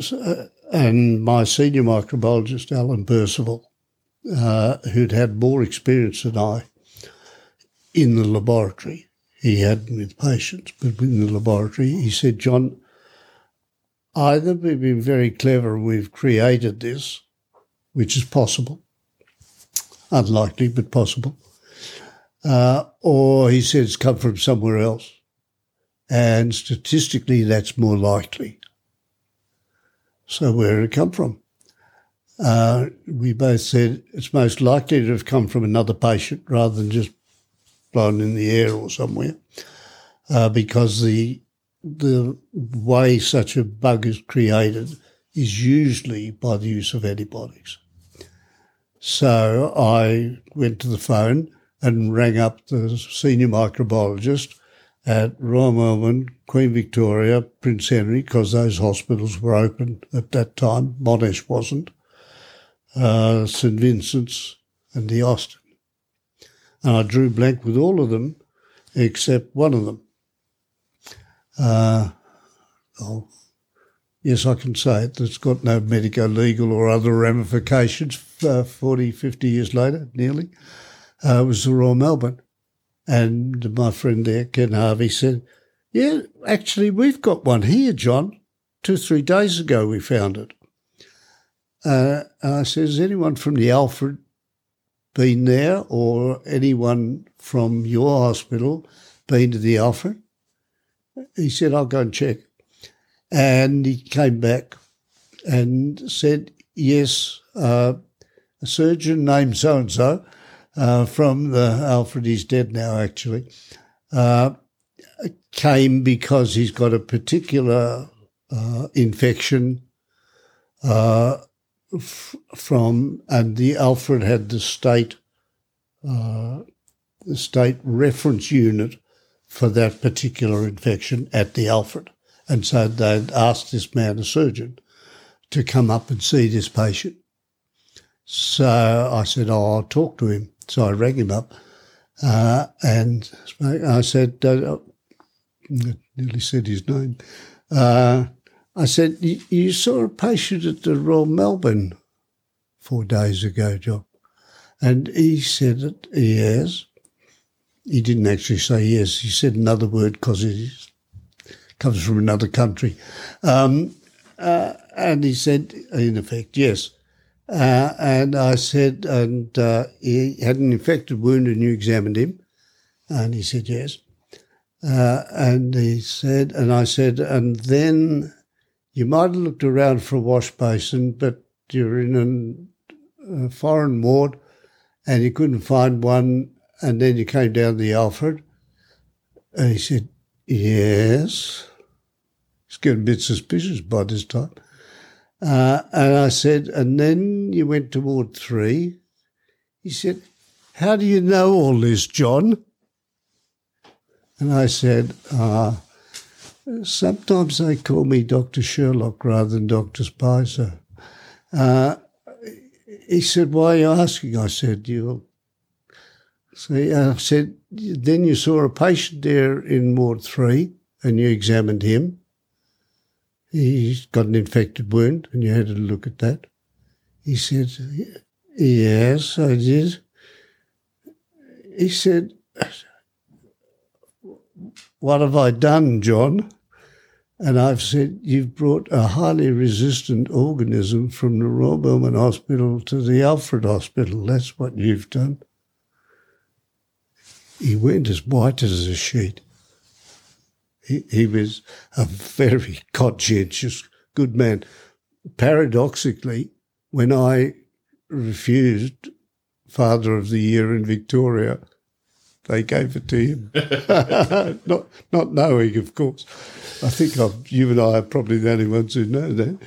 So, uh, and my senior microbiologist, Alan Percival, uh, who'd had more experience than I in the laboratory, he hadn't with patients, but in the laboratory, he said, John, either we've been very clever and we've created this, which is possible, unlikely but possible, uh, or he said it's come from somewhere else. And statistically, that's more likely. So where did it come from? Uh, we both said it's most likely to have come from another patient rather than just blown in the air or somewhere, uh, because the the way such a bug is created is usually by the use of antibiotics. So I went to the phone and rang up the senior microbiologist at Royal Melbourne, Queen Victoria, Prince Henry, because those hospitals were open at that time. Monash wasn't. Uh, St Vincent's and the Austin. And I drew blank with all of them except one of them. Uh, oh, yes, I can say it. It's got no medico legal or other ramifications uh, 40, 50 years later, nearly. Uh, it was the Royal Melbourne. And my friend there, Ken Harvey, said, Yeah, actually, we've got one here, John. Two, three days ago, we found it. Uh, I said, Has anyone from the Alfred been there or anyone from your hospital been to the Alfred? He said, I'll go and check. And he came back and said, Yes, uh, a surgeon named so and so uh, from the Alfred, he's dead now actually, uh, came because he's got a particular uh, infection uh, f- from, and the Alfred had the state, uh, the state reference unit for that particular infection at the Alfred. And so they'd asked this man, a surgeon, to come up and see this patient. So I said, Oh, I'll talk to him. So I rang him up uh, and I said, uh, I nearly said his name. Uh, I said, You saw a patient at the Royal Melbourne four days ago, John. And he said that yes. He didn't actually say yes. He said another word because he comes from another country. Um, uh, and he said, in effect, yes. Uh, and I said, and uh, he had an infected wound, and you examined him, and he said yes. Uh, and he said, and I said, and then you might have looked around for a wash basin, but you're in a foreign ward, and you couldn't find one, and then you came down the Alfred. And he said, yes. He's getting a bit suspicious by this time. Uh, and I said, and then you went to Ward 3. He said, How do you know all this, John? And I said, uh, Sometimes they call me Dr. Sherlock rather than Dr. Spicer. Uh, he said, Why are you asking? I said, You. So I said, Then you saw a patient there in Ward 3 and you examined him he's got an infected wound, and you had to look at that. He said, Yes, I did. He said, What have I done, John? And I've said, You've brought a highly resistant organism from the Royal Melbourne Hospital to the Alfred Hospital. That's what you've done. He went as white as a sheet. He, he was a very conscientious, good man. Paradoxically, when I refused Father of the Year in Victoria, they gave it to him. not not knowing, of course. I think I've, you and I are probably the only ones who know that.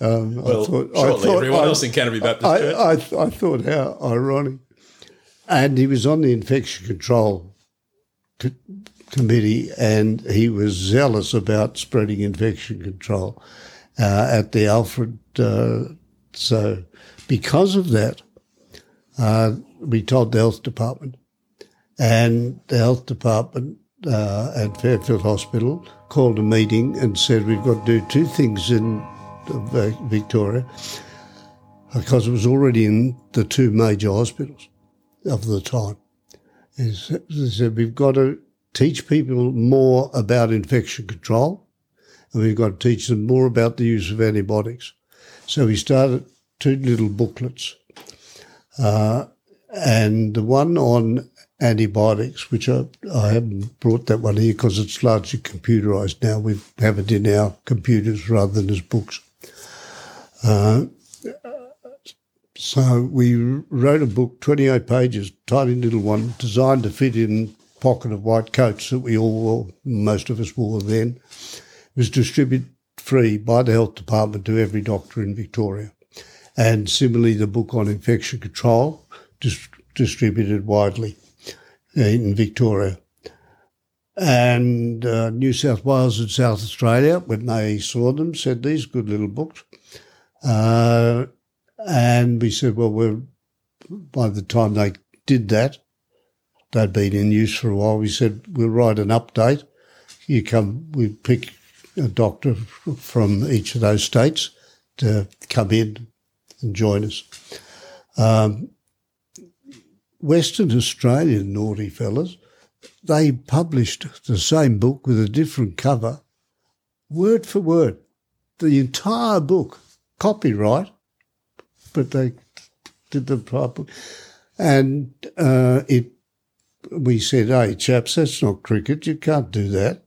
Um, well, I thought, surely I thought, everyone I, else in Canterbury Baptist I,
Church. I, I, thought how ironic. And he was on the infection control co- committee, and he was zealous about spreading infection control uh, at the Alfred. Uh, so, because of that, uh, we told the health department, and the health department uh, at Fairfield Hospital called a meeting and said we've got to do two things in uh, Victoria because it was already in the two major hospitals of the time. They said we've got to teach people more about infection control and we've got to teach them more about the use of antibiotics. So we started two little booklets. Uh, and the one on antibiotics, which I, I haven't brought that one here because it's largely computerized now. We have it in our computers rather than as books. Uh, so we wrote a book, 28 pages, tiny little one, designed to fit in pocket of white coats that we all wore, most of us wore then. Was distributed free by the health department to every doctor in Victoria. And similarly, the book on infection control dis- distributed widely in Victoria. And uh, New South Wales and South Australia, when they saw them, said these good little books. Uh, and we said, well, we're, by the time they did that, they'd been in use for a while. We said, we'll write an update. You come, we pick a doctor from each of those states to come in and join us. Um, Western Australian naughty fellas, they published the same book with a different cover, word for word, the entire book, copyright, but they did the proper. And uh, it, we said, "Hey, chaps, that's not cricket. You can't do that.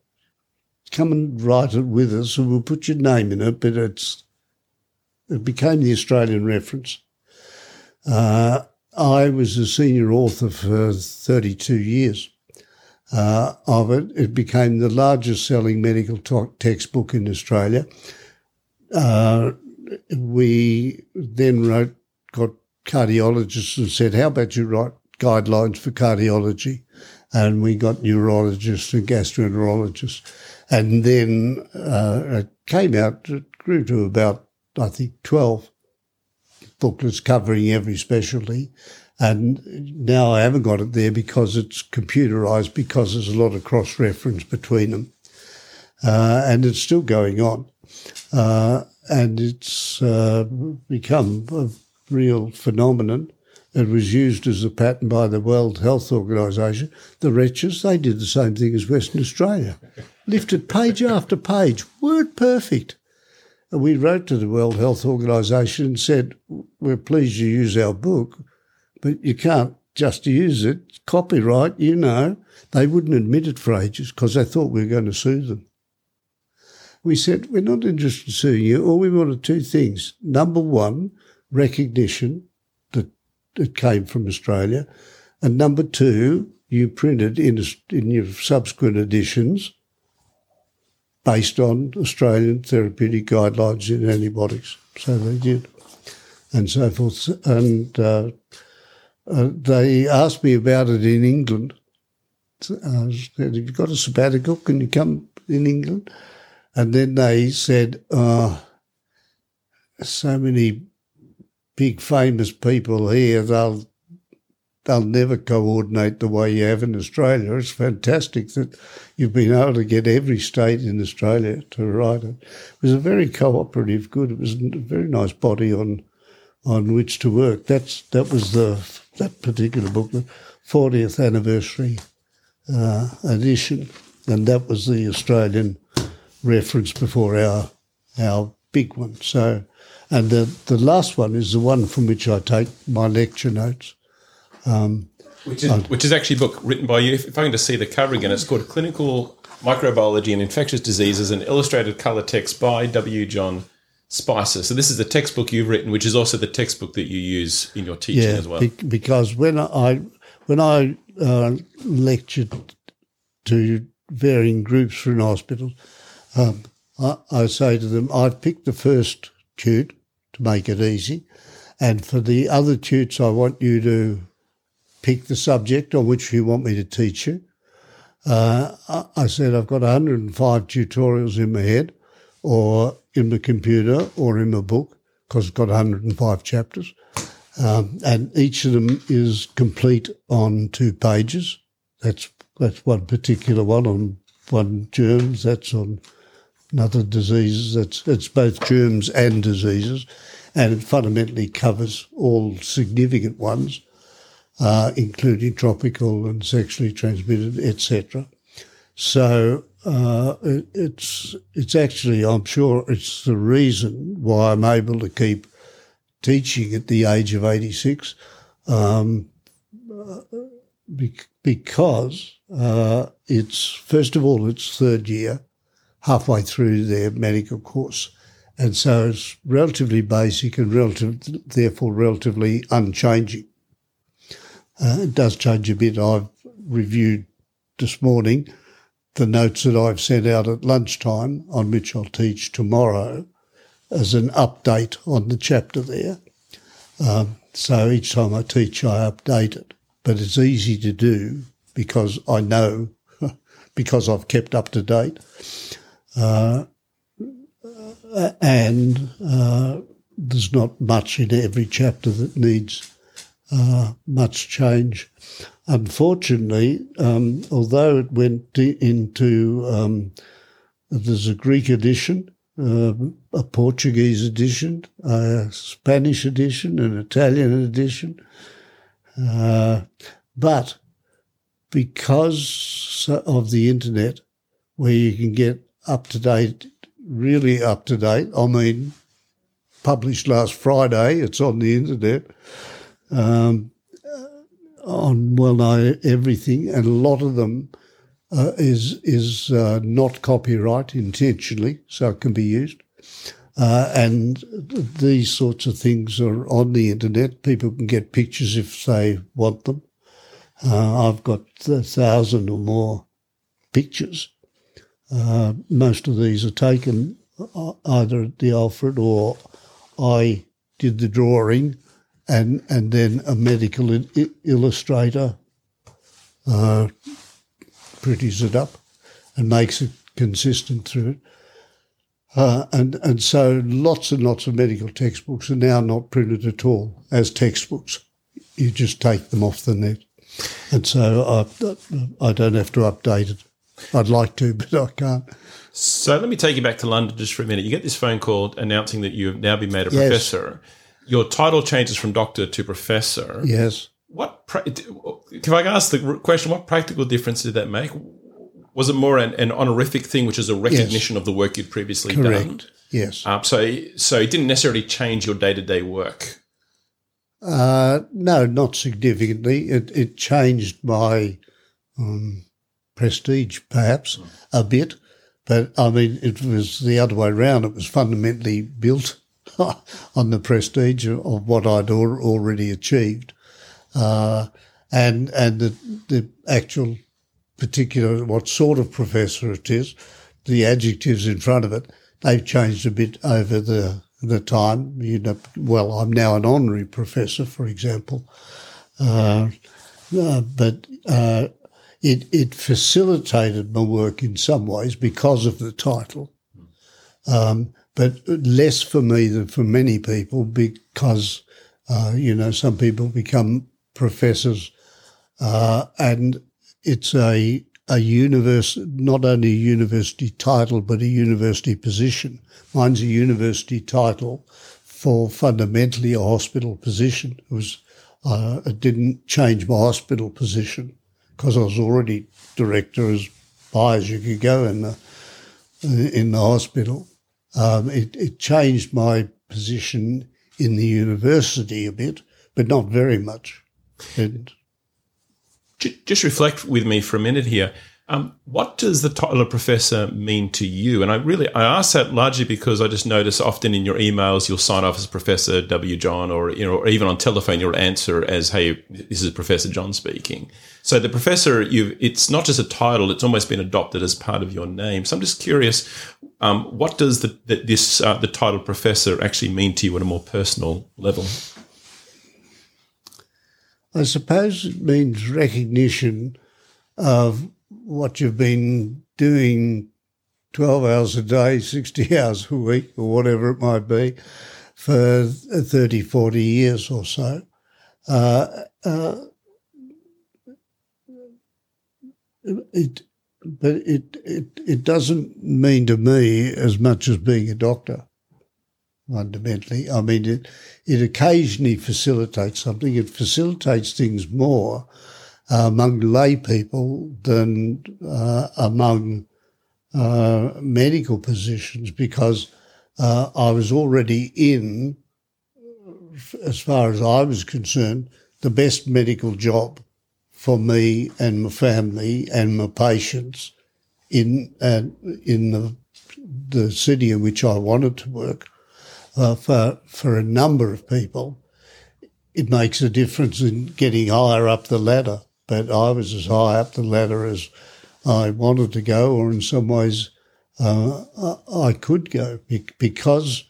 Come and write it with us, and we'll put your name in it." But it's it became the Australian reference. Uh, I was a senior author for 32 years uh, of it. It became the largest selling medical textbook in Australia. Uh, we then wrote, got cardiologists and said, how about you write guidelines for cardiology? And we got neurologists and gastroenterologists. And then uh, it came out, it grew to about, I think, 12 booklets covering every specialty. And now I haven't got it there because it's computerized because there's a lot of cross reference between them. Uh, and it's still going on. Uh, and it's uh, become a real phenomenon. It was used as a pattern by the World Health Organization. The wretches, they did the same thing as Western Australia. Lifted page after page, word perfect. And we wrote to the World Health Organization and said, We're pleased you use our book, but you can't just use it. Copyright, you know. They wouldn't admit it for ages because they thought we were going to sue them. We said, We're not interested in suing you. All we wanted two things. Number one, recognition that it came from Australia. And number two, you printed in, in your subsequent editions based on Australian therapeutic guidelines in antibiotics. So they did, and so forth. And uh, uh, they asked me about it in England. I said, Have you got a sabbatical? Can you come in England? And then they said, Oh, so many big famous people here, they'll they'll never coordinate the way you have in Australia. It's fantastic that you've been able to get every state in Australia to write it. It was a very cooperative, good. It was a very nice body on on which to work. That's that was the that particular book, the 40th anniversary uh, edition, and that was the Australian reference before our our big one. So, and the the last one is the one from which I take my lecture notes Um,
which is, which is actually a book written by you. If, if I can just see the cover again, it's called Clinical Microbiology and Infectious Diseases, an illustrated color text by W. John Spicer. So this is the textbook you've written, which is also the textbook that you use in your teaching
yeah,
as well.
be- because when I when I uh, lectured to varying groups from hospitals, um, I, I say to them, I've picked the first tute to make it easy, and for the other tutes, I want you to pick the subject on which you want me to teach you. Uh, I, said I've got 105 tutorials in my head, or in the computer, or in my book, because it's got 105 chapters. Um, and each of them is complete on two pages. That's that's one particular one on one germs. That's on another diseases. That's it's both germs and diseases, and it fundamentally covers all significant ones, uh, including tropical and sexually transmitted, etc. So uh, it, it's it's actually I'm sure it's the reason why I'm able to keep teaching at the age of 86 um, be- because uh, it's, first of all, it's third year, halfway through their medical course. And so it's relatively basic and relative, therefore relatively unchanging. Uh, it does change a bit. I've reviewed this morning the notes that I've sent out at lunchtime on which I'll teach tomorrow as an update on the chapter there. Um, so each time I teach, I update it. But it's easy to do because I know, because I've kept up to date. Uh, and uh, there's not much in every chapter that needs uh, much change. Unfortunately, um, although it went into, um, there's a Greek edition, uh, a Portuguese edition, a Spanish edition, an Italian edition. Uh, but because of the internet, where you can get up to date, really up to date, I mean, published last Friday, it's on the internet, um, on well nigh everything, and a lot of them uh, is is uh, not copyright intentionally, so it can be used. Uh, and these sorts of things are on the internet. People can get pictures if they want them. Uh, I've got a thousand or more pictures. Uh, most of these are taken uh, either at the Alfred or I did the drawing, and and then a medical il- illustrator uh, pretties it up and makes it consistent through it. Uh, and and so lots and lots of medical textbooks are now not printed at all as textbooks. You just take them off the net, and so I I don't have to update it. I'd like to, but I can't.
So let me take you back to London just for a minute. You get this phone call announcing that you have now been made a
Yes.
professor. Your title changes from doctor to professor.
Yes.
What, if I can ask the question, what practical difference did that make? Was it more an, an honorific thing, which is a recognition of the work you'd previously done?
Yes.
Um, so, so it didn't necessarily change your day to day work.
Uh, no, not significantly. It, it changed my um, prestige, perhaps, a bit. But I mean, it was the other way around. It was fundamentally built on the prestige of, what I'd al- already achieved, uh, and and the the actual particular what sort of professor it is, the adjectives in front of it, they've changed a bit over the the time. You know, well, I'm now an honorary professor, for example, uh, uh, but uh, it it facilitated my work in some ways because of the title, um, but less for me than for many people because uh, you know some people become professors uh, and it's a a university, not only a university title, but a university position. Mine's a university title for fundamentally a hospital position. It was, uh, it didn't change my hospital position because I was already director as high as you could go in the, in the hospital. Um, it, it changed my position in the university a bit, but not very much. And
just reflect with me for a minute here. Um, what does the title of professor mean to you? And I really I ask that largely because I just notice often in your emails you'll sign off as Professor W. John, or you know, or even on telephone you'll answer as Hey, this is Professor John speaking. So the professor, you it's not just a title; it's almost been adopted as part of your name. So I'm just curious, um, what does the, the this uh, the title professor actually mean to you at a more personal level?
I suppose it means recognition of what you've been doing 12 hours a day, 60 hours a week, or whatever it might be, for 30, 40 years or so. Uh, uh, it, but it, it, it doesn't mean to me as much as being a doctor fundamentally. I mean, it, it occasionally facilitates something. It facilitates things more among lay people than uh, among uh, medical positions because uh, I was already in, as far as I was concerned, the best medical job for me and my family and my patients in in the the city in which I wanted to work uh, for for a number of people, it makes a difference in getting higher up the ladder. But I was as high up the ladder as I wanted to go, or in some ways uh, I could go because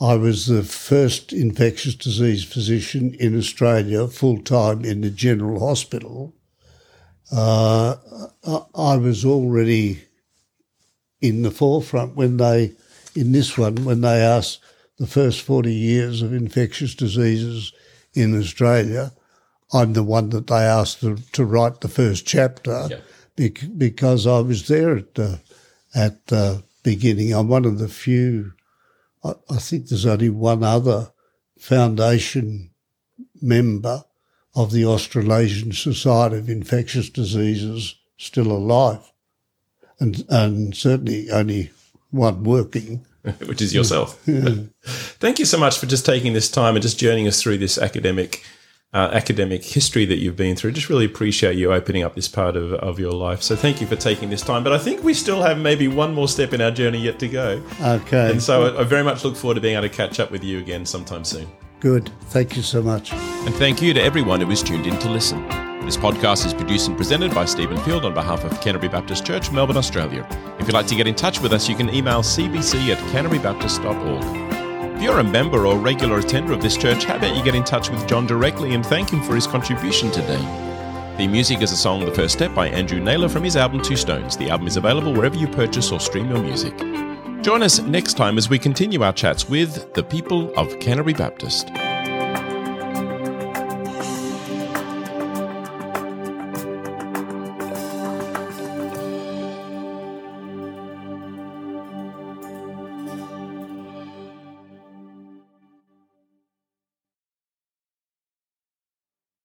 I was the first infectious disease physician in Australia full time in the general hospital. Uh, I was already in the forefront when they, in this one, when they asked the first 40 years of infectious diseases in Australia, I'm the one that they asked to, to write the first chapter yeah. because I was there at the, at the beginning. I'm one of the few, I, I think there's only one other foundation member of the Australasian Society of Infectious Diseases still alive. And, and certainly only one working.
which is yourself. Yeah. Thank you so much for just taking this time and just journeying us through this academic uh, academic history that you've been through. Just really appreciate you opening up this part of, of your life. So thank you for taking this time. But I think we still have maybe one more step in our journey yet to go.
Okay.
And so I, I very much look forward to being able to catch up with you again sometime soon.
Good. Thank you so much.
And thank you to everyone who was tuned in to listen. This podcast is produced and presented by Stephen Field on behalf of Canterbury Baptist Church, Melbourne, Australia. If you'd like to get in touch with us, you can email cbc at canterburybaptist.org. If you're a member or regular attender of this church, how about you get in touch with John directly and thank him for his contribution today? The music is a song The First Step by Andrew Naylor from his album Two Stones. The album is available wherever you purchase or stream your music. Join us next time as we continue our chats with the people of Canterbury Baptist.